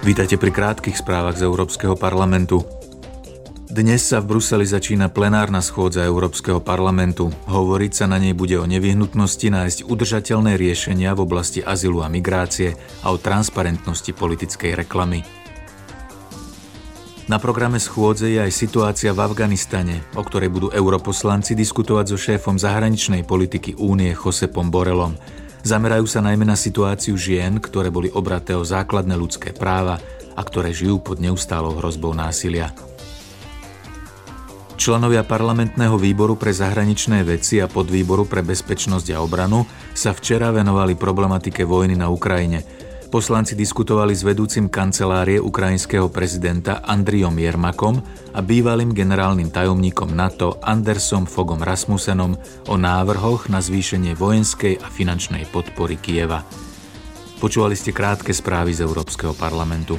Vítajte pri krátkých správach z Európskeho parlamentu. Dnes sa v Bruseli začína plenárna schôdza Európskeho parlamentu. Hovoriť sa na nej bude o nevyhnutnosti nájsť udržateľné riešenia v oblasti azylu a migrácie a o transparentnosti politickej reklamy. Na programe schôdze je aj situácia v Afganistane, o ktorej budú europoslanci diskutovať so šéfom zahraničnej politiky únie Josepom Borelom. Zamerajú sa najmä na situáciu žien, ktoré boli obraté o základné ľudské práva a ktoré žijú pod neustálou hrozbou násilia. Členovia parlamentného výboru pre zahraničné veci a podvýboru pre bezpečnosť a obranu sa včera venovali problematike vojny na Ukrajine – Poslanci diskutovali s vedúcim kancelárie ukrajinského prezidenta Andriom Jermakom a bývalým generálnym tajomníkom NATO Andersom Fogom Rasmusenom o návrhoch na zvýšenie vojenskej a finančnej podpory Kieva. Počúvali ste krátke správy z Európskeho parlamentu.